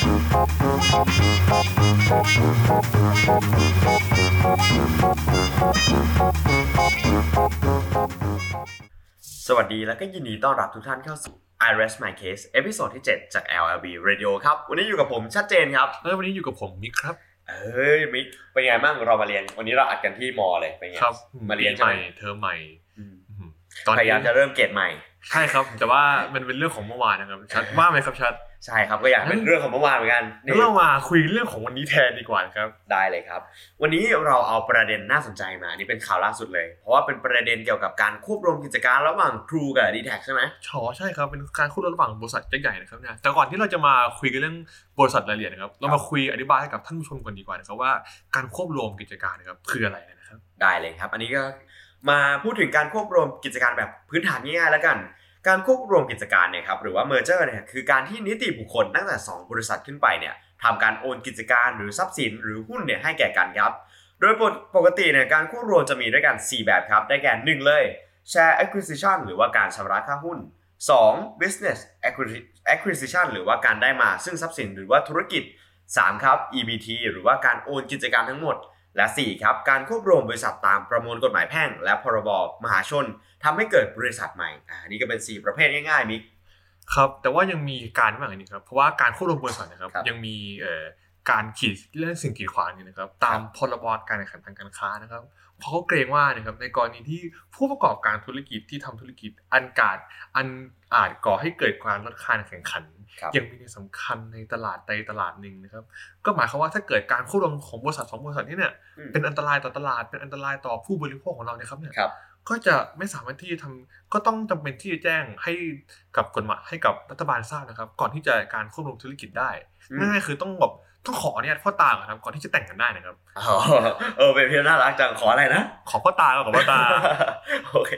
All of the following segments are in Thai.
สวัสดีและก็ยินดีต้อนรับทุกท่านเข้าสู่ I Rest My Case episode ที่ 7 จาก LLB Radio ครับ วันนี้อยู่กับผมชัดเจนครับ แล้ววันนี้อยู่กับผมมิกครับ เอ้ยมิกเป็นไงบ้างเรามาเรียน วันนี้เราอัดกันที่มอเลยเป็นไงครับมาเรียนปีใหม่ใช่ไหมเทอมใหม่อืมอืมตอนพยายามจะเริ่มเกรดใหม่ ใช่ครับ แต่ว่ามันเป็นเรื่องของเมื่อวานนะครับชัดว่าไหมครับชัด ใช่ครับก็อยากเป็นเรื่องของเมื่อวานเหมือนกันงั้นเรามาคุยเรื่องของวันนี้แทนดีกว่านะครับ ได้เลยครับ วันนี้เราเอาประเด็นน่าสนใจมา นี่เป็นข่าวล่าสุดเลย เพราะว่าเป็นประเด็นเกี่ยวกับการควบรวมกิจการระหว่างครูกับ d t แทใช่ไหมชอใช่ครับ เป็นการคู่ระหว่างบริษัทใหญ่ๆนะครับเนี่ย แต่ก่อนที่เราจะมาคุยกันเรื่องบริษัทรายละเอียดนะครับ เรามาคุยอธิบายให้กับท่านผู้ชมกันดีกว่านะครับว่าการควบรวมกิจการนะครับคืออะไรนะครับ ได้เลยครับ อันนี้ก็มาพูดถึงการควบรวมกิจการแบบพื้นฐานง่ายๆแล้วกัน การควบรวมกิจการเนี่ยครับหรือว่า merger เนี่ยคือการที่นิติบุคคลตั้งแต่ 2 บริษัทขึ้นไปเนี่ยทำการโอนกิจการหรือทรัพย์สินหรือหุ้นเนี่ยให้แก่กันครับ โดยปกติเนี่ยการควบรวมจะมีด้วยกัน 4 แบบครับ ได้แก่ 1 เลย share acquisition หรือว่าการชำระค่าหุ้น 2. business acquisition หรือว่าการได้มาซึ่งทรัพย์สินหรือว่าธุรกิจ 3. ครับ EBT หรือว่าการโอนกิจการทั้งหมด และ 4 ครับการควบรวมบริษัทตามประมวลกฎหมายแพ่ง และพรบมหาชนทำให้เกิดบริษัทใหม่อ่านี่ก็เป็น 4 ประเภทง่ายๆมิกครับแต่ว่ายังมีการมากกว่านี้ครับเพราะว่าการควบรวมบริษัทนะครับครับยังมีเอ่อการขีดเรื่องสิ่งกีดขวางอยู่นะครับ ตามพรบการแข่งขันทางการค้านะครับเพราะเขาเกรงว่านะครับในกรณีที่ผู้ประกอบการธุรกิจที่ทำธุรกิจอันกาดอันอาจก่อให้เกิดการลดการแข่งขันครับ ยังมีในสำคัญในตลาดใดตลาดหนึ่งนะครับ ก็หมายความว่าถ้าเกิดการควบรวมของบริษัทสองบริษัทนี้เนี่ยอืมเป็นอันตรายต่อตลาดเป็นอันตรายต่อผู้บริโภคของเราเนี่ยครับเนี่ยครับก็จะไม่สามารถที่จะทำก็ต้องจำเป็นที่จะแจ้งให้กับกฎหมายให้กับรัฐบาลทราบนะครับ ก่อนที่จะการควบรวมธุรกิจได้อืมง่ายๆคือต้องแบบต้องขออนุญาตพ่อตาก่อนครับก่อนที่จะแต่งกันได้นะครับอ๋อเออเป็นเพียงน่ารักจังขออะไรนะขอพ่อตาก่อนขอพ่อตาโอเค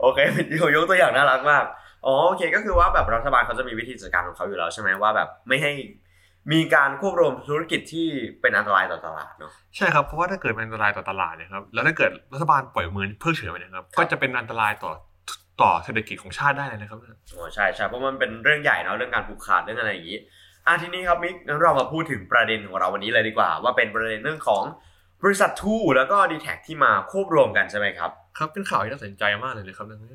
โอเคเป็นยกตัวอย่างน่ารักมาก อ๋อโอเคก็คือว่าแบบรัฐบาลเขาจะมีวิธีจัดการของเขาอยู่แล้วใช่ไหมว่าแบบไม่ให้มีการควบรวมธุรกิจที่เป็นอันตรายต่อตลาดเนาะใช่ครับเพราะว่าถ้าเกิดเป็นอันตรายต่อตลาดเนะครับแล้วถ้าเกิดรัฐบาลปล่อยมือเพิกเฉยไปนะครับครับก็จะเป็นอันตรายต่อต่อเศรษฐกิจของชาติได้เลยนะครับอ๋อใช่ใช่เพราะมันเป็นเรื่องใหญ่เนาะเรื่องการผูกขาดเรื่องอะไรอย่างนี้อะทีนี้ครับมิกงั้นเรามาพูดถึงประเด็นของเราวันนี้เลยดีกว่า ว่าเป็นประเด็นเรื่องของบริษัททูแล้วก็ดีแท็ที่มาควบรวมกันใช่ไหมครับครับเป็นข่าวที่น่าสนใจมากเลยนะครับเรื่องนี้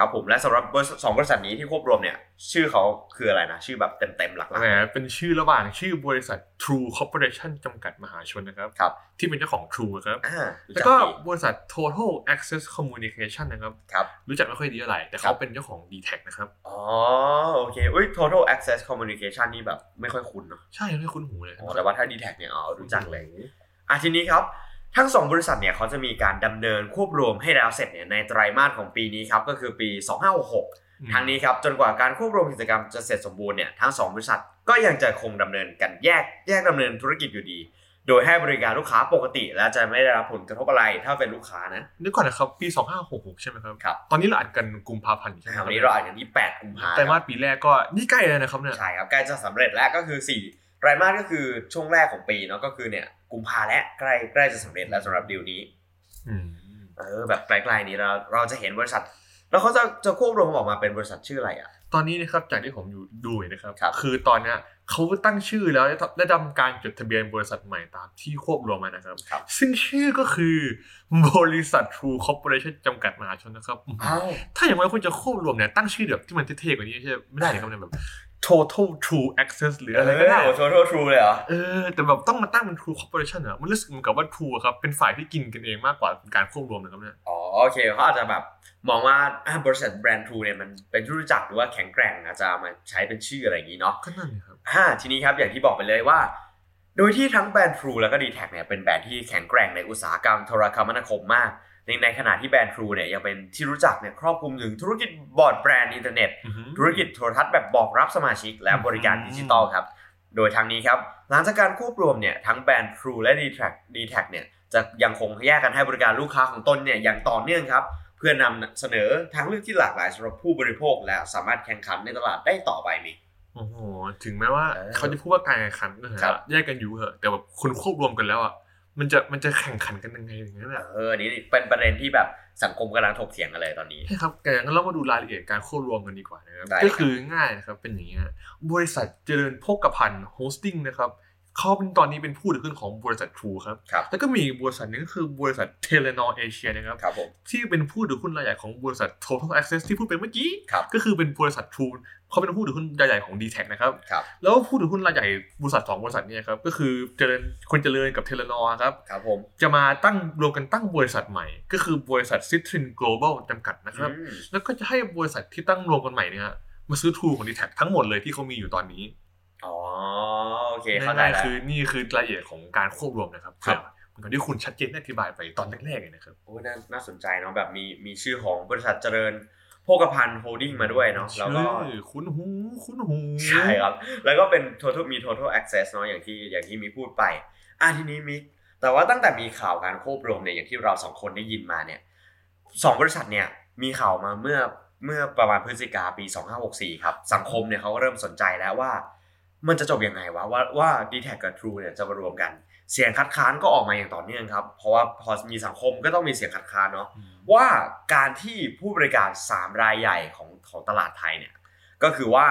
ครับผมและสำหรับบริษัทสองบริษัทนี้ที่ควบรวมเนี่ย ชื่อเขาคืออะไรนะ ชื่อแบบเต็มๆหลักแหมเป็นชื่อระหว่างชื่อบริษัท True Corporation จำกัดมหาชนนะครับๆครับ ที่เป็นเจ้าของ True ครับอ่ารู้แล้วจัก็ดีบริษัท Total Access Communication นะครับครับรู้จักไม่ค่อยดีเท่าไหร่แต่ครัเขาบเป็นเจ้าของ d t แทนะครับอ๋อโอเคอุ้ย total access communication นี่แบบไม่ค่อยคุ้นเนาะใช่ไม่คุ้นหูเลยอ๋อแต่ว่าถ้า d t แทเนี่ยอ๋อรู้จักเลยอะทีนี้ครับ ทั้งสองบริษัทเนี่ยเขาจะมีการดำเนินควบรวมให้แล้วเสร็จเนี่ยในไตรมาสของปีนี้ครับก็คือปี 2566ทางนี้ครับจนกว่าการควบรวมกิจกรรมจะเสร็จสมบูรณ์เนี่ยทั้งสองบริษัทก็ยังจะคงดำเนินกันแยกแยกดำเนินธุรกิจอยู่ดี โดยให้บริการลูกค้าปกติ และจะไม่ได้รับผลกระทบอะไรถ้าเป็นลูกค้านะนึกก่อนนะครับปี 2566 ใช่ไหมครับครับตอนนี้เราอัดกันกุมภาพันธ์อยู่ใช่ไหมควัรับนนี้เราอ่านกันที่8กุมภาพันธ์ไตรมาสปีแรกก็นี่ใกล้เลยนะครับเนี่ยใช่ครับใกล้จะสำเร็จแล้วก็คือ 4 ไตรมาสก็คือช่วงแรกของปีเนาะก็คือเนี่ยกุมภาและใกล้ใกล้จะสำเร็จแล้วสำหรับดีลนี้อืมเออแบบไกลๆนี้เราเราจะเห็นบริษัท แล้วเขาจะจะควบรวมออกมาเป็นบริษัทชื่ออะไรอะ ตอนนี้นะครับจากที่ผมอยู่ดูอยู่นะครับครับคือตอนเนี้ยเขาตั้งชื่อแล้วได้ได้ทำการจดทะเบียนบริษัทใหม่ตามที่ควบรวมมานะครับครับซึ่งชื่อก็คือบริษัท True Corporation จำกัดมหาชนนะครับอ้าวถ้าอย่างไรคุณจะควบรวมเนี่ยตั้งชื่อแบบที่มันเท่ๆกว่านี้ใช่ไหมไม่ได้เลยครับเนี่ยแบบ Total True Access หรืออะไรก็ได้โอ้โห total true เลยเหรอ เออ แต่แบบต้องมาตั้งเป็น True Corporation อะมันรู้สึกเหมือนกับว่า True อะครับ เป็นฝ่ายที่กินกันเองมากกว่าเป็นการควบรวมนะครับเนี่ย อ๋อ โอเคเขาอาจจะแบบมองว่าอะบริษัทแบรนด์ True เนี่ยมันเป็นที่รู้จักหรือว่าแข็งแกร่งอาจจะเอามาใช้เป็นชื่ออะไรอย่างนี้เนาะก็นั่นเลยครับอ่าทีนี้ครับอย่างที่บอกไปเลยว่า โดยที่ทั้งแบรนด์ True แล้วก็ d t แทเนี่ยเป็นแบรนด์ที่แข็งแกร่งในอุตสาหกรรมโทรคมนาคมมาก ในในขณะที่แบรนด์ True เนี่ยยังเป็นที่รู้จักเนี่ยครอบคลุมถึงธุรกิจบอร์ดแบรนด์อินเทอร์เน็ต ธุรกิจโทรทัศน์แบบบอกรับสมาชิก และบริการดิจิตอลครับ โดยทางนี้ครับหลังจากการควบรวมเนี่ยทั้งแบรนด์ True และ d t แท d t แทเนี่ยจะยังคงแยกกันให้บริการลูกค้าของตนเนี่ยอย่างต่อเนื่องครับเพื่อนำเสนอทางเลือกที่หลากหลายสำหรับผู้บริโภค และสามารถแข่งขันในตลาดได้ต่อไปมีโอ้โหถึงแม้ว่าเออเขาจะพูดว่าการแข่งขันนะครัฮะบแยกกันอยู่เหอะแต่แบบคุณควบรวมกันแล้วอะ มันจะมันจะแข่งขันกันยังไงอย่างเงี้ยแหละเอออันนี้เป็นประเด็นที่แบบสังคมกำลังถกเถียงกันเลยตอนนี้ใช่ครับแต่งั้นเรามาดูรายละเอียดการควบรวมกันดีกว่านะครับได้ครับก็คือง่ายนะครับเป็นอย่างนี้ฮะบริษัทเจริญโภคภัณฑ์ Holding นะครับ เขาเป็นตอนนี้เป็นผู้ถือหุ้นของบริษัท True ครับครับ แล้วก็มีบริษัทหนึงก็คือบริษัท Telenor Asia นะครับครับผมที่เป็นผู้ถือหุ้นรายใหญ่ของบริษัท Total Access ที่พูดไปเมื่อกี้ครับก็คือเป็นบริษัท True เขาเป็นผู้ถือหุ้นรายใหญ่ของ d t แทนะครับครับ แล้วผู้ถือหุ้นรายใหญ่บริษัทสองบริษัทเนี่ยครับ ก็คือเจริญคนเจริญกับ Telenor ครับครับผมจะมาตั้งรวมกันตั้งบริษัทใหม่ ก็คือบริษัท Citrine Global จำกัดนะครับอืมแล้วก็จะให้บริษัทที่ตั้งรวมกันใหม่เนี่ยมาซื้อ True ของ d t แททั้งหมดเลยที่เขามีอยู่ตอนนี้ อ๋อโอ เคเข้าใจง่ายแล้วๆคือนี่คือรายละเอียดของการควบรวมนะครับครับเหมือนกับที่คุณชัดเจนได้อธิบายไปตอนแรกๆเลยนะครับโอ้น่าน่าสนใจเนาะแบบมีมีชื่อของบริษัทเจริญโภคภัณฑ์โฮลดิ้งมาด้วยเนาะแล้วก็ชื่อคุ้นหูคุ้นหูใช่ครับ แล้วก็เป็น total มี total access เนาะอย่างที่อย่างที่มีพูดไปอะทีนี้มิกแต่ว่าตั้งแต่มีข่าวการควบรวมเนี่ยอย่างที่เราสองคนได้ยินมาเนี่ยสองบริษัทเนี่ยมีข่าวมาเมื่อเมื่อประมาณพฤศจิกาปี 2564 ครับ สังคมเนี่ยเขาก็เริ่มสนใจแล้วว่า มันจะจบยังไงวะว่าว่า d t แทกับ True เนี่ยจะมารวมกัน เสียงคัดค้านก็ออกมาอย่างต่อเนื่องครับ เพราะว่าพอมีสังคมก็ต้องมีเสียงคัดค้านเนาะว่าการที่ผู้บริการ 3 รายใหญ่ของของตลาดไทยเนี่ยก็คือว่า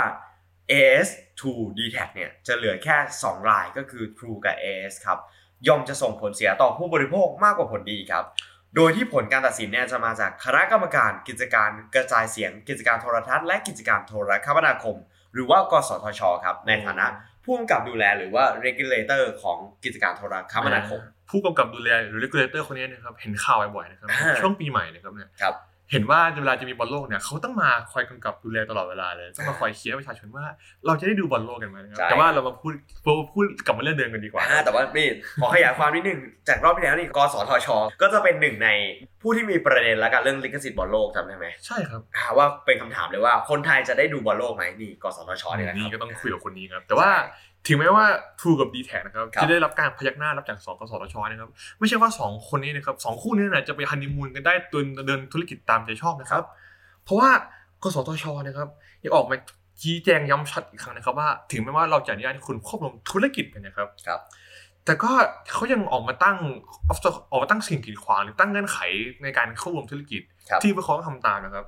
AS to d t a c เนี่ยจะเหลือแค่ 2 รายก็คือ True กับ AS ครับย่อมจะส่งผลเสียต่อผู้บริโภคมากกว่าผลดีครับ โดยที่ผลการตัดสินเนี่ยจะมาจากคณะกรรมการกิจการกระจายเสียง กิจการโทรทัศน์และกิจการโทรคมนาคม หรือว่ากสทชครับในฐานะผู้กำกับดูแลหรือว่า regulator ของกิจการโทรคมนาคม ผู้กำกับดูแลหรือ regulator คนนี้นะครับเห็นข่าวบ่อยๆนะครับอ่าช่วงปีใหม่นะครับเนี่ยครับ เห็นว่าเวลาจะมีบอลโลกเนี่ยเขาต้องมาคอยกำกับดูแลตลอดเวลาเลยต้องมาคอยเคลียร์ประชาชนว่า เราจะได้ดูบอลโลกกันไหมนะครับใช่แต่ว่าเรามาพูดพูดพูดกลับมาเรื่องเดิมกันดีกว่าอ่าแต่ว่านี่ขอขยายความนิดนึงจากรอบที่แล้วนี่กสทช ก็จะเป็นหนึ่งในผู้ที่มีประเด็นแล้วกันเรื่องลิขสิทธิ์บอลโลกจำได้ไหมใช่ครับอ่าว่าเป็นคำถามเลยว่าคนไทยจะได้ดูบอลโลกไหมนี่กสทชเนี่ยนะคนี่รับก็ต้องคุยกับคนนี้ครับแต่ว่า ถึงแม้ว่า True กับ d t แทนะครับครับจะได้รับการพยักหน้ารับจากสองกสทชนะครับ ไม่ใช่ว่าสองคนนี้นะครับสองคู่นี้นะจะไปฮันนีมูนกันได้ตุนเดินธุรกิจตามใจชอบนะครับ เพราะว่ากสทชนะครับยังออกมาชี้แจงย้ำชัดอีกครั้งนะครับ ว่าถึงแม้ว่าเราจะอนุญาตให้คุณควบรวมธุรกิจกันนะครับครับแต่ก็เขายังออกมาตั้งออกมาตั้งสิ่งกีดขวางหรือตั้งเงื่อนไขในการควบรวมธุรกิจครับที่พวกเขาต้องทำตามนะครับ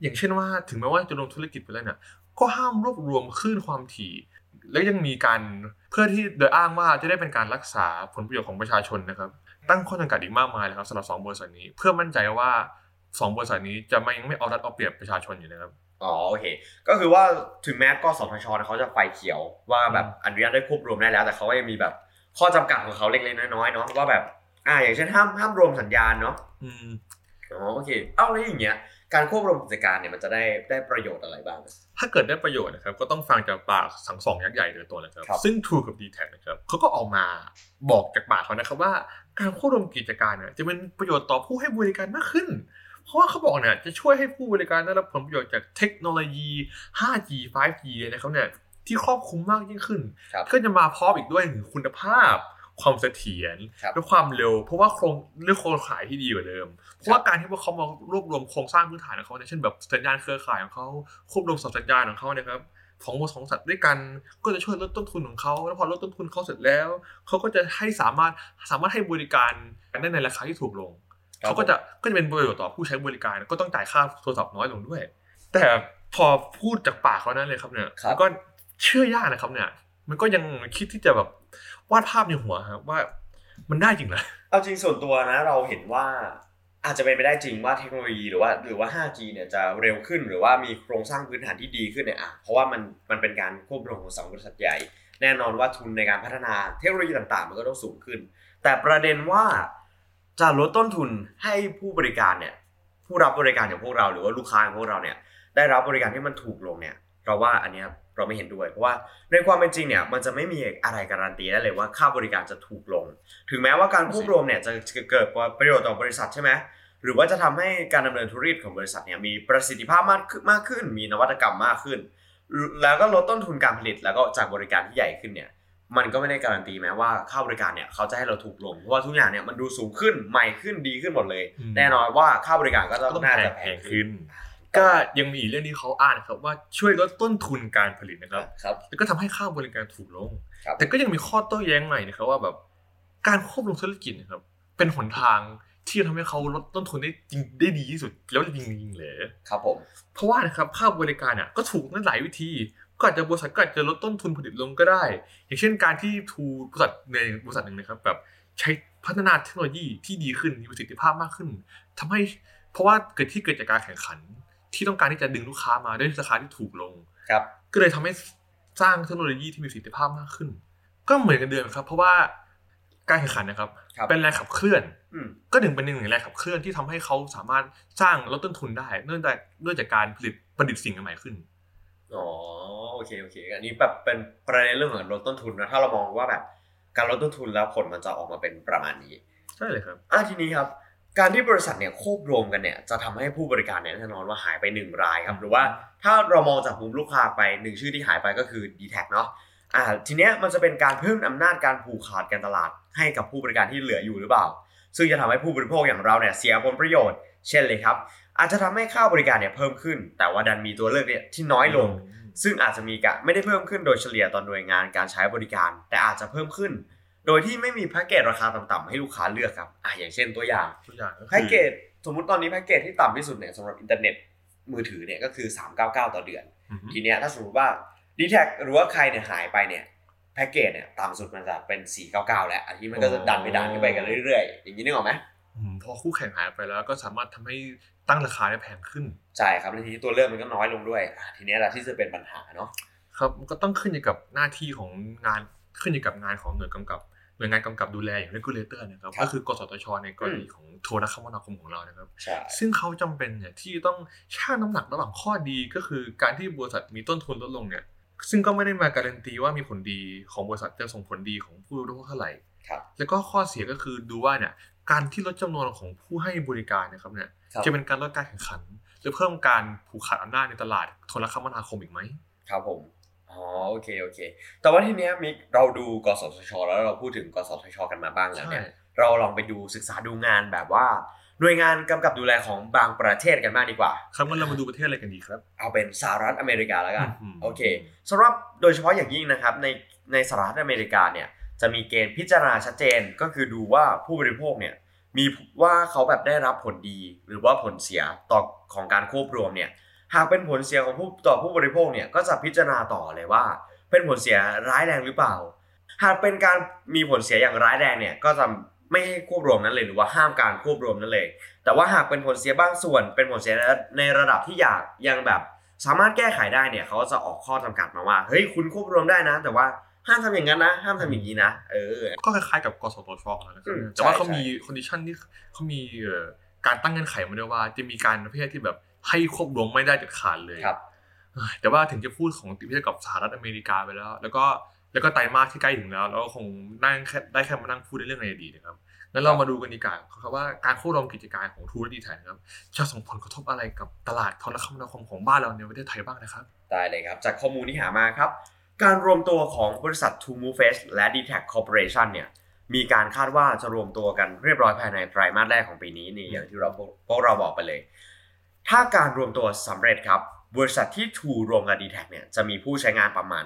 อย่างเช่นว่าถึงแม้ว่าจะรวมธุรกิจไปแล้วเนี่ยก็ห้ามรวบรวมคลื่นความถี่ และยังมีการเพื่อที่โดยอ้างว่าจะได้เป็นการรักษาผลประโยชน์ของประชาชนนะครับ ตั้งข้อจำกัดอีกมากมายเลยครับสำหรับสองบริษัทนี้ เพื่อมั่นใจว่าสองบริษัทนี้จะไม่ยังไม่เอารัดเอาเปรียบประชาชนอยู่นะครับอ๋อโอเค ก็คือว่าถึงแม้กสทชเขาจะไฟเขียวว่าแบบอนุญาตได้ควบรวมได้แล้ว แต่เขาก็ยังมีแบบข้อจำกัดของเขาเล็กๆน้อยๆเนาะว่าแบบอ่าอย่างเช่นห้ามห้ามรวมสัญญาณเนาะ อืมอ๋อโอเค เอ้าแล้วอย่างเงี้ย การควบรวมกิจการเนี่ยมันจะได้ได้ประโยชน์อะไรบ้าง ถ้าเกิดได้ประโยชน์นะครับก็ต้องฟังจากปากสังสองยักษ์ใหญ่โดยตัวนะครับครับ ซึ่ง True กับ d t แทนะครับเขาก็ออกมาบอกจากปากเขานะครับว่า การควบรวมกิจการเนี่ยจะเป็นประโยชน์ต่อผู้ให้บริการมากขึ้น เพราะว่าเขาบอกเนี่ยจะช่วยให้ผู้บริการได้รับผลประโยชน์จากเทคโนโลยี 5G 5G เนี่ยนะครับเนี่ยที่ครอบคลุมมากยิ่งขึ้นครับก็จะมาพร้อมอีกด้วยถึงคุณภาพ ความเสถียรครับและความเร็ว เพราะว่าโครงเรื่องโครงข่ายที่ดีกว่าเดิม เพราะว่าการที่พวกเขามารวบรวมโครงสร้างพื้นฐานของเขาเนี่ยเช่นแบบสัญญาณเครือข่ายของเขาควบรวมสัญญาณของเขาเนี่ยครับของบริษัทของสัตว์ด้วยกันก็จะช่วยลดต้นทุนของเขาแล้วพอลดต้นทุนเขาเสร็จแล้วเขาก็จะให้สามารถสามารถให้บริการได้ในราคาที่ถูกลงครับเขาก็จะก็จะเป็นประโยชน์ต่อผู้ใช้บริการก็ต้องจ่ายค่าโทรศัพท์น้อยลงด้วย แต่พอพูดจากปากเขานั้นเลยครับเนี่ยครับมันก็เชื่อยากนะครับเนี่ย มันก็ยังคิดที่จะแบบ วาดภาพในหัวครับว่ามันได้จริงเหรอเอาจริงส่วนตัวนะ เราเห็นว่าอาจจะเป็นไปได้จริงว่าเทคโนโลยีหรือว่าหรือว่า 5G เนี่ยจะเร็วขึ้นหรือว่ามีโครงสร้างพื้นฐานที่ดีขึ้นเนี่ยอะเพราะว่ามันมันเป็นการควบรวมของสองบริษัทใหญ่ แน่นอนว่าทุนในการพัฒนาเทคโนโลยีต่างๆ มันก็ต้องสูงขึ้น แต่ประเด็นว่าจะลดต้นทุนให้ผู้บริการเนี่ยผู้รับบริการอย่างพวกเราหรือว่าลูกค้าของพวกเราเนี่ยได้รับบริการที่มันถูกลงเนี่ยเราว่าอันเนี้ย เราไม่เห็นด้วย เพราะว่าในความเป็นจริงเนี่ยมันจะไม่มีอะไรการันตีได้เลยว่าค่าบริการจะถูกลง ถึงแม้ว่าการควบรวมเนี่ยจะจะเกิดประโยชน์ต่อบริษัทใช่ไหมหรือว่าจะทำให้การดำเนินธุรกิจของบริษัทเนี่ยมีประสิทธิภาพมากขึ้นมากขึ้น มีนวัตกรรมมากขึ้น แล้วก็ลดต้นทุนการผลิตแล้วก็จากบริการที่ใหญ่ขึ้นเนี่ยมันก็ไม่ได้การันตีแม้ว่าค่าบริการเนี่ยเขาจะให้เราถูกลงเพราะว่าทุกอย่างเนี่ยมันดูสูงขึ้นใหม่ขึ้นดีขึ้นหมดเลยอืมแน่นอนว่าค่าบริการก็ก็ต้ต้อองงน่าแพจะงแพแพงงขึ้ขึ้นน ก็ยังมีอีกเรื่องที่เขาอ้างนะครับว่าช่วยลดต้นทุนการผลิตนะครับครับแล้วก็ทำให้ค่าบริการถูกลงครับแต่ก็ยังมีข้อโต้แย้งใหม่นะครับว่าแบบการควบรวมธุรกิจนะครับ เป็นหนทางที่จะทำให้เขาลดต้นทุนได้จริงได้ดีที่สุดแล้วจริงจริงๆเลยครับผมเพราะว่านะครับค่าบริการเนี่ยก็ถูกในหลายวิธีก็อาจจะบริษัทก็อาจจะลดต้นทุนผลิตลงก็ได้ อย่างเช่นการที่ทูบริษัทในบริษัทหนึ่งนะครับ แบบใช้พัฒนาเทคโนโลยีที่ดีขึ้นมีประสิทธิภาพมากขึ้นทำให้เพราะว่าเกิดที่เกิดจากการแข่งขัน ที่ต้องการที่จะดึงลูกค้ามาด้วยราคาที่ถูกลงครับก็เลยทำให้สร้างเทคโนโลยีที่มีประสิทธิภาพมากขึ้น ก็เหมือนกันเดิมครับ เพราะว่าการแข่งขันนะครับครับเป็นแรงขับเคลื่อนอืมก็หนึ่งเป็นหนึ่งในแรงขับเคลื่อนที่ทำให้เขาสามารถสร้างลดต้นทุนได้ เนื่องจากเนื่องจากการผลิตประดิษฐ์สิ่งใหม่ๆขึ้นอ๋อโอเคโอเค อันนี้แบบเป็นประเด็นเรื่องของลดต้นทุนนะถ้าเรามองว่าแบบ การลดต้นทุนแล้วผลมันจะออกมาเป็นประมาณนี้ใช่เลยครับอะทีนี้ครับ การที่บริษัทเนี่ยควบรวมกันเนี่ยจะทำให้ผู้บริการเนี่ยแน่นอนว่าหายไปหนึ่งรายครับหรือว่าถ้าเรามองจากมุมลูกค้าไปหนึ่งชื่อที่หายไปก็คือ d t แทเนาะอ่าทีเนี้ยมันจะเป็นการเพิ่มอำนาจการผูกขาดการตลาด ให้กับผู้บริการที่เหลืออยู่หรือเปล่า ซึ่งจะทำให้ผู้บริโภคอย่างเราเนี่ยเสียผลประโยชน์ เช่นเลยครับ อาจจะทำให้ค่าบริการเนี่ยเพิ่มขึ้น แต่ว่าดันมีตัวเลือกเนี่ยที่น้อยลง ซึ่งอาจจะมีกะไม่ได้เพิ่มขึ้นโดยเฉลี่ยต่อหน่วยงานการใช้บริการ แต่อาจจะเพิ่มขึ้น โดยที่ไม่มีแพ็กเกจราคาต่ำๆให้ลูกค้าเลือกครับอะอย่างเช่นตัวอย่างตัวอย่างก็คือแพ็กเกจสมมุติตอนนี้แพ็กเกจที่ต่ำที่สุดเนี่ยสำหรับอินเทอร์เน็ตมือถือเนี่ยก็คือ 399 ต่อเดือนอือฮึทีเนี้ยถ้าสมมติว่า d t แทหรือว่าใครเนี่ยหายไปเนี่ยแพ็กเกจเนี่ยต่ำสุดมันจะเป็น 499 แล้ว อันนี้มันก็จะดันไปดันขึ้นไปกันเรื่อยๆ อย่างนี้นึกออกไหมอืมพอคู่แข่งหายไปแล้วก็สามารถทำให้ตั้งราคาได้แพงขึ้น ใช่ครับแล้วทีนี้ตัวเลือกมันก็น้อยลงด้วยอะทีเนี้ยแหละที่จะเป็นปัญหาเนาะ ครับมันก็ต้องขึ้นอยู่กับหน้าที่ของงานขึ้นอยู่กับงานของหน่วยกำกับห น่วยงานกำกับดูแลอย่าง regulator นะครับครับก็คือกสทช ในกรณีของโทรคมนาคมของเรานะครับใช่ซึ่งเขาจำเป็นเนี่ยที่ต้องชั่งน้ำหนักระหว่างข้อดีก็คือการที่บริษัทมีต้นทุนลดลงเนี่ยซึ่งก็ไม่ได้มาการันตีว่ามีผลดีของบริษัทจะส่งผลดีของผู้บริโภคเท่าไหร่ครับแล้วก็ข้อเสียก็คือดูว่าเนี่ยการที่ลดจำนวนของผู้ให้บริการนะครับเนี่ยครับจะเป็นการลดการแข่งขัน หรือเพิ่มการผูกขาดอำนาจในตลาดโทรคมนาคมอีกไหมครับผม อ๋อโอเคโอเค แต่ว่าทีเนี้ยมิกเราดูกสทช แล้วเราพูดถึงกสทช กันมาบ้างแล้วเนี่ยเราลองไปดูศึกษาดูงานแบบว่าหน่วยงานกำกับดูแลของบางประเทศกันบ้างดีกว่า ครับงั้นเรามาดูประเทศอะไรกันดีครับ เอาเป็นสหรัฐอเมริกาแล้วกันอืมโอเคสำหรับโดยเฉพาะอย่างยิ่งนะครับในในสหรัฐอเมริกาเนี่ยจะมีเกณฑ์พิจารณาชัดเจนก็คือดูว่าผู้บริโภคเนี่ยมีว่าเขาแบบได้รับผลดีหรือว่าผลเสียต่อของการควบรวมเนี่ย หากเป็นผลเสียของผู้ต่อผู้บริโภคเนี่ยก็จะพิจารณาต่อเลยว่า เป็นผลเสียร้ายแรงหรือเปล่า หากเป็นการมีผลเสียอย่างร้ายแรงเนี่ยก็จะไม่ให้ควบรวมนั้นเลยหรือว่าห้ามการควบรวมนั้นเลย แต่ว่าหากเป็นผลเสียบางส่วน เป็นผลเสียในระดับที่อยากยังแบบ สามารถแก้ไขได้เนี่ยเขาก็จะออกข้อจำกัดมาว่าเฮ้ยคุณควบรวมได้นะ แต่ว่าห้ามทำอย่างนั้นนะห้ามทำอย่างนี้นะเออก็คล้ายๆกับกสทชนะครับอืมแต่ว่าใช่เขาใช่มี condition ที่เขามีเอ่อการตั้งเงื่อนไขมาด้วยว่าจะมีการประเภทที่แบบ ให้ควบรวมไม่ได้เด็ดขาดเลยครับเอ้ยแต่ว่าถึงจะพูดของติดเทียบกับสหรัฐอเมริกาไปแล้ว แล้วก็แล้วก็ไตรมาสที่ใกล้ถึงแล้วแล้วก็คงนั่งแค่ได้แค่มานั่งพูดในเรื่องในอดีตนะครับงั้นเรามาดูกันดีกว่าครับว่าการควบรวมกิจการของทูตดีแทนครับจะส่งผลกระทบอะไรกับตลาดโทรคมนาคมของบ้านเราในประเทศไทยบ้างนะครับ ได้เลยครับ จากข้อมูลที่หามาครับ การรวมตัวของบริษัท Two Move Face และ d t a c Corporation เนี่ยมีการคาดว่าจะรวมตัวกันเรียบร้อยภายในไตรมาสแรกของปีนี้นี่อย่างที่เราพวกเราบอกไปเลย ถ้าการรวมตัวสำเร็จครับบริษัทที่ Two รวมกับ d t a c เนี่ยจะมีผู้ใช้งานประมาณ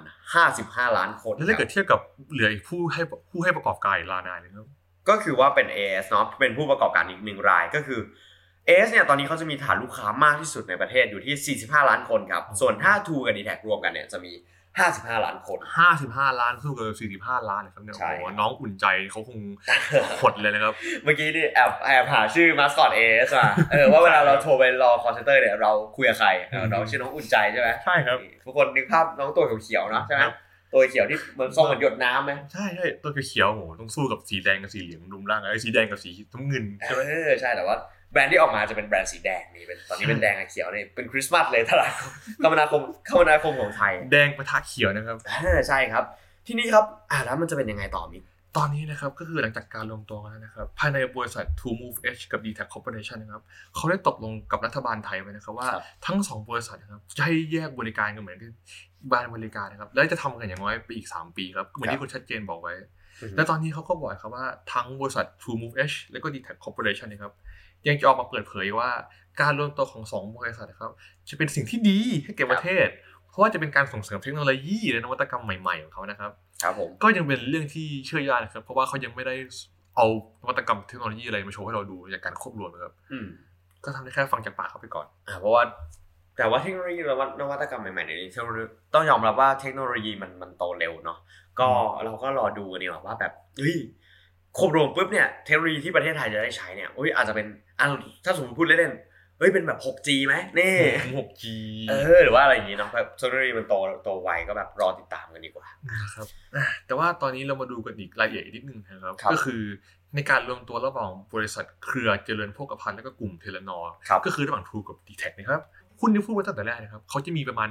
55 ล้านคนแล้วถ้าคเกิรัดบเทียบกับเหลืออีกผู้ให้ผู้ให้ประกอบการอีกลานานเลยครับก็คือว่าเป็น AS เนาะเป็นผู้ประกอบการอีกหนึ่งรายก็คือ AS เนี่ยตอนนี้เขาจะมีฐานลูกค้ามากที่สุดในประเทศอยู่ที่ 45 ล้านคนครับส่วนถ้า Two กับ d t a c รวมกันเนี่ยจะมี 55 ล้านคนห้าสิบห้าล้านสู้กับสี่สิบห้าล้านนะครับเนี่ยใช่โอ้โหครับน้องอุ่นใจเขาคงหดเลยนะครับ เมื่อกี้นี่แอบแอบหาชื่อมาสคอต AS มาเออว่าเวลาเราโทรไปรอคอ l เซนเตอร์เนี่ยเราคุยกับใครเออน้องชื่อน้องอุ่นใจใช่ไหมใช่ครับทุกคนนึกภาพน้องตัวเขียวๆเนอะใช่ไหมครับตัวเขียวที่เหมือนทรงเหมือนหยดน้ำไหมใช่ใช่ตัวเขียวๆโอ้โหต้องสู้กับสีแดงกับสีเหลืองรุมร่างไอ้ยสีแดงกับสีน้ำเงินใช่ไหมเออใช่แต่ว่า แบรนด์ที่ออกมาจะเป็นแบรนด์สีแดงนี่เป็นตอนนี้เป็นแดงกับเขียวนี่เป็นคริสต์มาสเลยตลาดคมนาคมคมนาคมของไทย แดงปะทะเขียวนะครับอ่าใช่ครับ ที่นี่ครับอ่าแล้วมันจะเป็นยังไงต่อมิกตอนนี้นะครับก็คือหลังจากการรวมตัวกันแล้วนะครับภายในบริษัท To Move Edge กับ d t a c Corporation นะครับเขาได้ตกลงกับรัฐบาลไทยไว้นะครับว่าทั้งสองบริษัทนะครับจะให้แยกบริการกันเหมือนกันบ้านบริการนะครับและจะทำกันอย่างน้อยไปอีก 3 ปีครับเหมือนที่คุณชัดเจนบอกไว้ และตอนนี้เขาก็บอกครับว่าทั้งบริษัท True Move Edge และก็ d t a c Corporation นะครับ ยังจะออกมาเปิดเผยว่า การรวมตัวของสองบริษัทนะครับ จะเป็นสิ่งที่ดีให้แก่ประเทศ เพราะว่าจะเป็นการส่งเสริมเทคโนโลยีและนวัตกรรมใหม่ๆของเขานะครับครับผมก็ยังเป็นเรื่องที่เชื่อยากนะครับ เพราะว่าเขายังไม่ได้เอานวัตกรรมเทคโนโลยีอะไรมาโชว์ให้เราดูจากการควบรวมนะครับอืมก็ทำได้แค่ฟังจากปากเขาไปก่อนอ่าเพราะว่าแต่ว่าเทคโนโลยีและนวัตกรรมใหม่ๆในนี้เทคโนโลยีต้องยอมรับว่าเทคโนโลยีมันมันโตเร็วเนาะก็เราก็รอดูกันดีกว่าว่าแบบเฮ้ย ควบรวมปุ๊บเนี่ยเทคโนโลยีที่ประเทศไทยจะได้ใช้เนี่ยอุ้ยอาจจะเป็นอะถ้าสมมติพูดเล่นๆเฮ้ยเป็นแบบ 6G ไหมนี่ 6G เออหรือว่าอะไรอย่างงี้เนาะแบบเทคโนโลยีมันโตโตไวก็แบบรอติดตามกันดีกว่านะครับอะแต่ว่าตอนนี้เรามาดูกันอีกรายละเอียดอีกนิดนึงนะครับครับ ก็คือในการรวมตัวระหว่างบริษัทเครือเจริญโภคภัณฑ์และก็กลุ่ม Telenor ครับก็คือระหว่างทรูกับ d t แทนะครับหุ้นที่พูดไว้ตั้งแต่แรกนะครับเขาจะมีประมาณ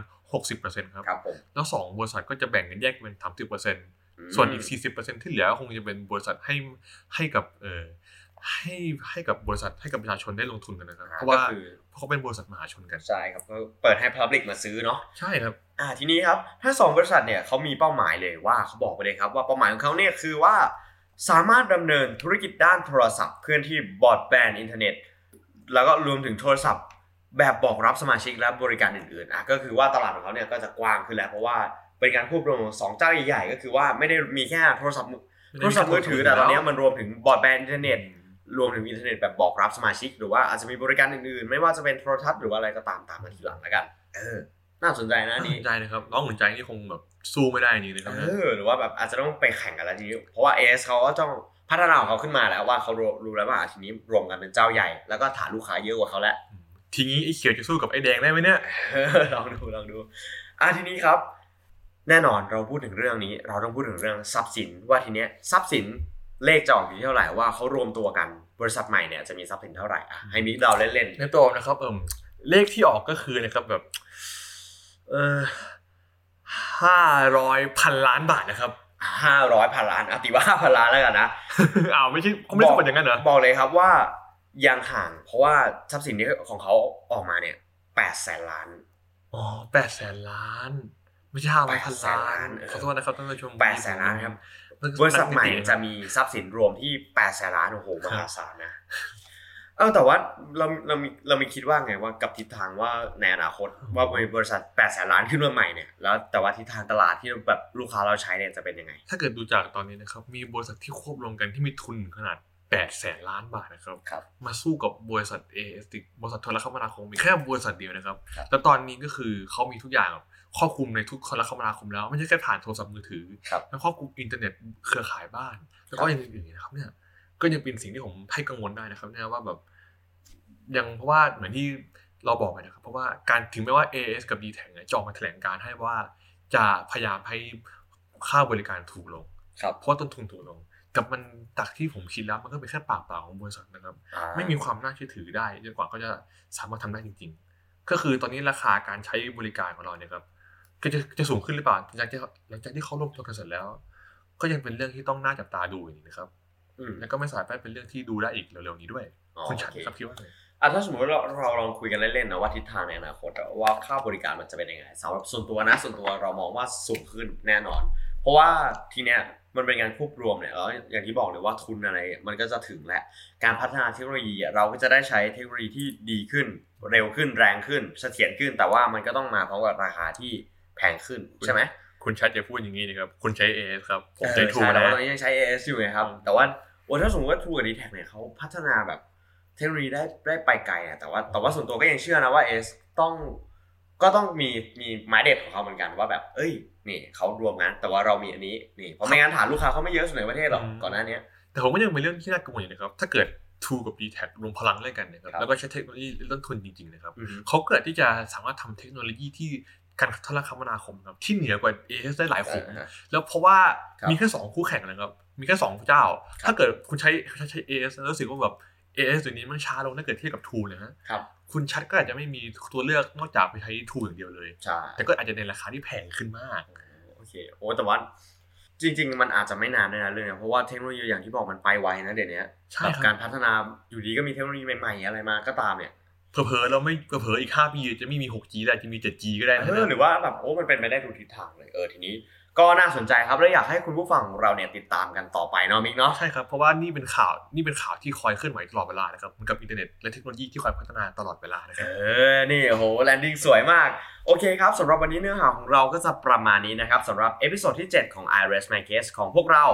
60%ครับครับผมแล้ว 2 บริษัทก็จะแบ่งกันแยกเป็น 30%ม ส่วนอีก 40%ที่เหลือก็คงจะเป็นบริษัทให้ให้กับเออให้ให้กับบริษัทให้กับประชาชนได้ลงทุนกันนะครับ เพราะว่าก็คือเพราะเขาเป็นบริษัทมหาชนกัน ใช่ครับก็เปิดให้ Public มาซื้อเนาะใช่ครับอ่าทีนี้ครับถ้าสองบริษัทเนี่ยเขามีเป้าหมายเลยว่าเขาบอกไปเลยครับว่าเป้าหมายของเขาเนี่ยคือว่า สามารถดำเนินธุรกิจด้านโทรศัพท์เคลื่อนที่บอร์ดแบนด์อินเทอร์เน็ตแล้วก็รวมถึงโทรศัพท์ แบบบอกรับสมาชิกและบริการอื่นๆอะก็คือว่าตลาดของเขาเนี่ยก็จะกว้างขึ้นแล้วเพราะว่า เป็นการควบรวมของสองเจ้าใหญ่ๆก็คือว่าไม่ได้มีแค่โทรศัพท์มือโทรศัพท์มือถือแต่ตอนเนี้ยมันรวมถึงบอร์ดแบนด์อินเทอร์เน็ตรวมถึงอินเทอร์เน็ตแบบบอกรับสมาชิก หรือว่าอาจจะมีบริการอื่นๆ ไม่ว่าจะเป็นโทรทัศน์หรือว่าอะไรก็ตามตามมาทีหลังแล้วกัน เออ น่าสนใจนะน่านี่สนใจนะครับน้องหัวใจนี่คงแบบสู้ไม่ได้จริงๆนะครับเอนะอหรือว่าแบบอาจจะต้องไปแข่งกันแล้วทีนี้เพราะว่าเอสเขาก็ต้องพัฒนาของเขาขึ้นมาแล้วว่าเขารู้รู้แล้วว่าทีนี้รวมกันเป็นเจ้าใหญ่ แล้วก็ฐานลูกค้าเยอะกว่าเขาแล้วทีนี้ไอ้เขียวจะสู้กับไอ้แดงได้ไหมเนี่ยเออลองดูลองดูอะทีนี้ครับ แน่นอนเราพูดถึงเรื่องนี้ เราต้องพูดถึงเรื่องทรัพย์สินว่าทีเนี้ยทรัพย์สินเลขจะออกอยู่ที่เท่าไหร่ว่าเขารวมตัวกันบริษัทใหม่เนี่ยจะมีทรัพย์สินเท่าไหร่อะให้มิกเราเล่นในตัวผมนะครับเอิมเลขที่ออกก็คือนะครับแบบเออห้าร้อยพันล้านบาทนะครับๆห้าร้อยพันล้านอะตีว่าห้าพันล้านแล้วกันนะอ้าวไม่ใช่เขาไม่ได้สะกดอย่างนั้นเหรอบอกเลยครับว่ายังห่างเพราะว่าทรัพย์สินนี้ของเขาออกมาเนี่ยแปดแสนล้านอ๋อแปดแสนล้าน ไม่ใช่ห้าร้อยพันล้า800,000ล้านนขอโทษนะครับท่านผู้ชมแปดแสนล้านครับบริษัทใหม่จะมีทรัพย์สินรวมที่แปดแสนล้านโอ้โหมหาศาลนะเออแต่ว่าเราเรามีเรามีคิดว่าไงว่ากับทิศทางว่าในอนาคตว่าบริษัทแปดแสนล้านขึ้นมาใหม่เนี่ยแล้วแต่ว่าทิศทางตลาดที่แบบลูกค้าเราใช้เนี่ยจะเป็นยังไง ถ้าเกิดดูจากตอนนี้นะครับมีบริษัทที่ควบรวมกันที่มีทุนขนาดแปดแสนล้านบาทนะครับครับมาสู้กับบริษัท AS บริษัทโทรคมนาคมมีแค่บริษัทเดียวนะครับครับแต่ตอนนี้ก็คือเขามีทุกอย่างคร อบคลุมในทุกโทรคมนาคมแล้วไม่ใช่แค่ผ่านโทรศัพท์มือถือครับแล้วครอบคลุมอินเทอร์เน็ตเครือข่ายบ้าน แล้วก็อย่างอื่นๆนะครับเนี่ยก็ยังเป็นสิ่งที่ผมให้กังวลได้นะครับเนี่ยว่าแบบยังเพราะว่าเหมือนที่เราบอกไปนะครับ เพราะว่าการถึงแม้ว่า AS กับ d t แทเนี่ยจะออกมาแถลงการให้ว่าจะพยายามให้ค่าบริการถูกลงครับเพราะต้นทุนถูกลงแต่มันจากที่ผมคิดแล้วมันก็เป็นแค่ปากเปล่าของบริษัทนะครับอ่าไม่มีความน่าเชื่อถือได้จนกว่าเขาจะสามารถทำได้จริง ๆ ก็คือตอนนี้ราคาการใช้บริการของเราเนี่ยครับ ก็จะจะสูงขึ้นหรือเปล่าหลังจากที่หลังจากที่เขาลงตัวกันเสร็จแล้ว ก็ยังเป็นเรื่องที่ต้องน่าจับตาดูอยู่นะครับอืมแล้วก็ไม่สามารถเป็นเรื่องที่ดูได้อีกเร็วๆนี้ด้วยอ๋อคุณฉันโอเคครับคิดว่าไงอะถ้าสมมติเราเราลองคุยกันเล่นๆนะว่าทิศทางในอนาคตอะว่าค่าบริการมันจะเป็นยังไงสำหรับส่วนตัวนะส่วนตัวเรามองว่าสูงขึ้นแน่นอน เพราะว่าทีเนี้ยมันเป็นการควบรวมเนี่ยแล้วอย่างที่บอกเลยว่าทุนอะไรมันก็จะถึงแหละการพัฒนาเทคโนโลยีอะเราก็จะได้ใช้เทคโนโลยีที่ดีขึ้น เร็วขึ้นแรงขึ้นเสถียรขึ้น แต่ว่ามันก็ต้องมาพร้อมกับราคาที่ แพงขึ้นใช่ไหมคุณชัดจะพูดอย่างนี้นะครับ คุณใช้ AS ครับ ผมใช้เออทูใช่แต่นะว่าตอนนี้ยังใช้ AS อยู่ไงครับ แต่ว่าโอ้ถ้าสมมติว่า True กับ d t แทเนี่ยเขาพัฒนาแบบเทคโนโลยีได้ได้ไปไกลอะแต่ว่าแต่ว่าส่วนตัวก็ยังเชื่อนะว่า AS ต้องก็ต้องมีมีไม้เด็ดของเขาเหมือนกันว่าแบบ เอ้ย นี่เขารวมกันแต่ว่าเรามีอันนี้นี่เพราะไม่งั้นฐานลูกค้าเขาไม่เยอะสุดในประเทศหรอกก่อนหน้าเนี้ยแต่ผมก็ยังเป็นเรื่องที่น่ากังวลอยู่นะครับ ถ้าเกิด True กับ d t แทรวมพลังด้วยกันนะครับครับ แล้วก็ใช้เทคโนโลยีต้นทุนจริงๆนะครับอือฮึเขาเกิดที่จะสามารถทำเทคโนโลยีที่ การโทรคมนาคมครับที่เหนือกว่า AS ได้หลายขุมอ่าฮะแล้วเพราะว่าครับมีแค่สองคู่แข่งนะครับ มีแค่สองเจ้าครับถ้าเกิดคุณใช้ใช้ AS แล้วรู้สึกว่าแบบ AS ตัวนี้มันช้าลงถ้าเกิดเทียบกับ True เลยฮะครับ คุณชัดก็อาจจะไม่มีตัวเลือกนอกจากไปใช้ True อย่างเดียวเลยใช่แต่ก็อาจจะในราคาที่แพงขึ้นมาก โอเค โอ้แต่ว่าจริง ๆ มันอาจจะไม่นานด้วยนะเรื่องเนี้ยเพราะว่าเทคโนโลยีอย่างที่บอกมันไปไวนะเดี๋ยวนี้ใช่แบบครับการพัฒนาอยู่ดีก็มีเทคโนโลยีใหม่ๆอะไรมาก็ตามเนี่ย เผลอๆเราไม่เผลอๆอีก5ปีจะไม่มี 6G แล้วอาจจะมี 7G ก็ได้นะเออหรือว่าแบบโอ้มันเป็นไปได้ทุกทิศทางเลยเออทีนี้ก็น่าสนใจครับและอยากให้คุณผู้ฟังของเราเนี่ยติดตามกันต่อไปเนาะมิกเนาะใช่ครับเพราะว่านี่เป็นข่าวนี่เป็นข่าวที่คอยเคลื่อนไหวตลอดเวลานะครับเหมือนกับอินเทอร์เน็ตและเทคโนโลยีที่คอยพัฒนาตลอดเวลานะครับเออนี่โอ้โห landing สวยมากโอเคครับสำหรับวันนี้เนื้อหาของเราก็จะประมาณนี้นะครับสำหรับ episode ที่ 7 ของ I Rest My Case ของพวกเรา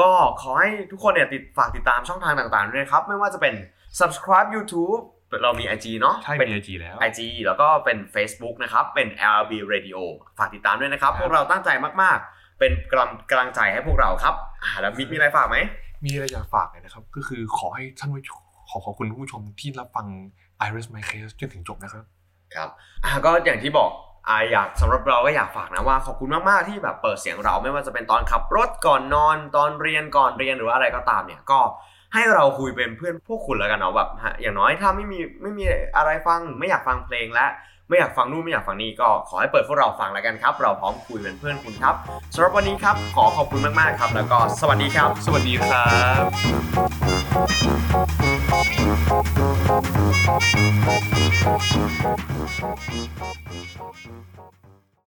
ก็ขอให้ทุกคนเนี่ยติดฝากติดตามช่องทางต่างๆด้วยนะครับไม่ว่าจะเป็น subscribe YouTube เรามี IG เนาะใช่เป็นมี IG แล้ว IG แล้วก็เป็น Facebook นะครับ เป็น LB Radio ฝากติดตามด้วยนะครับครับ พวกเราตั้งใจมากๆ เป็นกำลังกำลังใจให้พวกเราครับอ่าแล้วมิกมีอะไรฝากไหม มีอะไรอยากฝากเลยนะครับ ก็คือขอให้ท่านผู้ชมขอขอบคุณผู้ชมที่รับฟัง Iris My Case จนถึงจบนะครับ ครับอ่าก็อย่างที่บอกอ่าอยากสำหรับเราก็อยากฝากนะว่าขอบคุณมากๆที่แบบเปิดเสียงเราไม่ว่าจะเป็นตอนขับรถก่อนนอน ตอนเรียนก่อนเรียนหรือว่าอะไรก็ตามเนี่ยก็ ให้เราคุยเป็นเพื่อนพวกคุณแล้วกันเนาะแบบอย่างน้อยถ้าไม่มีไม่มีอะไรฟังไม่อยากฟังเพลงและไม่อยากฟังนู่นไม่อยากฟังนี่ก็ขอให้เปิดพวกเราฟังแล้วกันครับ เราพร้อมคุยเป็นเพื่อนคุณครับสำหรับวันนี้ครับ ขอขอบคุณมากๆครับ แล้วก็สวัสดีครับ สวัสดีครับ